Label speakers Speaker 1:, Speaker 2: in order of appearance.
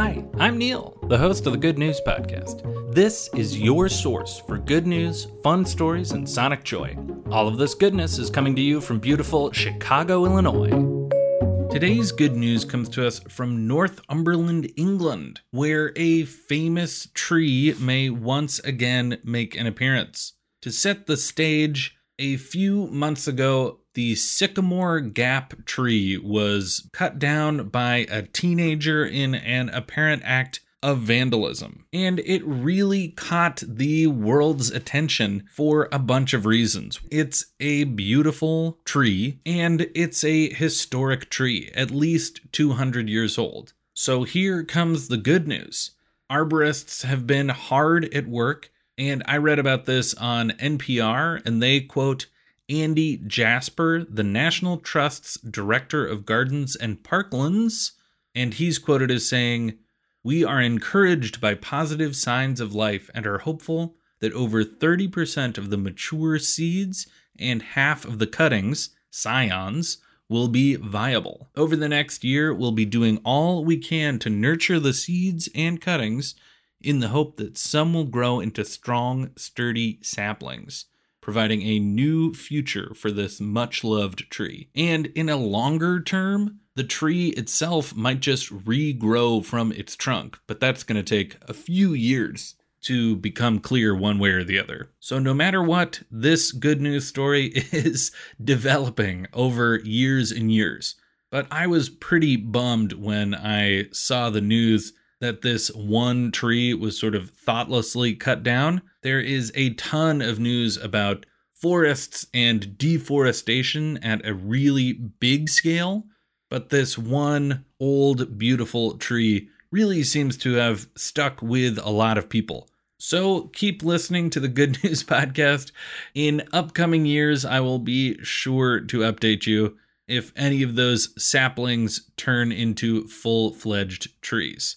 Speaker 1: Hi, I'm Neil, the host of the Good News Podcast. This is your source for good news, fun stories, and sonic joy. All of this goodness is coming to you from beautiful Chicago, Illinois. Today's good news comes to us from Northumberland, England, where a famous tree may once again make an appearance. To set the stage, a few months ago, the sycamore gap tree was cut down by a teenager in an apparent act of vandalism. And it really caught the world's attention for a bunch of reasons. It's a beautiful tree and it's a historic tree, at least 200 years old. So here comes the good news. Arborists have been hard at work, and I read about this on NPR, and they quote, Andy Jasper, the National Trust's Director of Gardens and Parklands, and he's quoted as saying, We are encouraged by positive signs of life and are hopeful that over 30% of the mature seeds and half of the cuttings, scions, will be viable. Over the next year, we'll be doing all we can to nurture the seeds and cuttings in the hope that some will grow into strong, sturdy saplings providing a new future for this much loved tree. And in a longer term, the tree itself might just regrow from its trunk, but that's going to take a few years to become clear one way or the other. So, no matter what, this good news story is developing over years and years. But I was pretty bummed when I saw the news that this one tree was sort of thoughtlessly cut down. There is a ton of news about forests and deforestation at a really big scale, but this one old, beautiful tree really seems to have stuck with a lot of people. So keep listening to the Good News Podcast. In upcoming years, I will be sure to update you if any of those saplings turn into full fledged trees.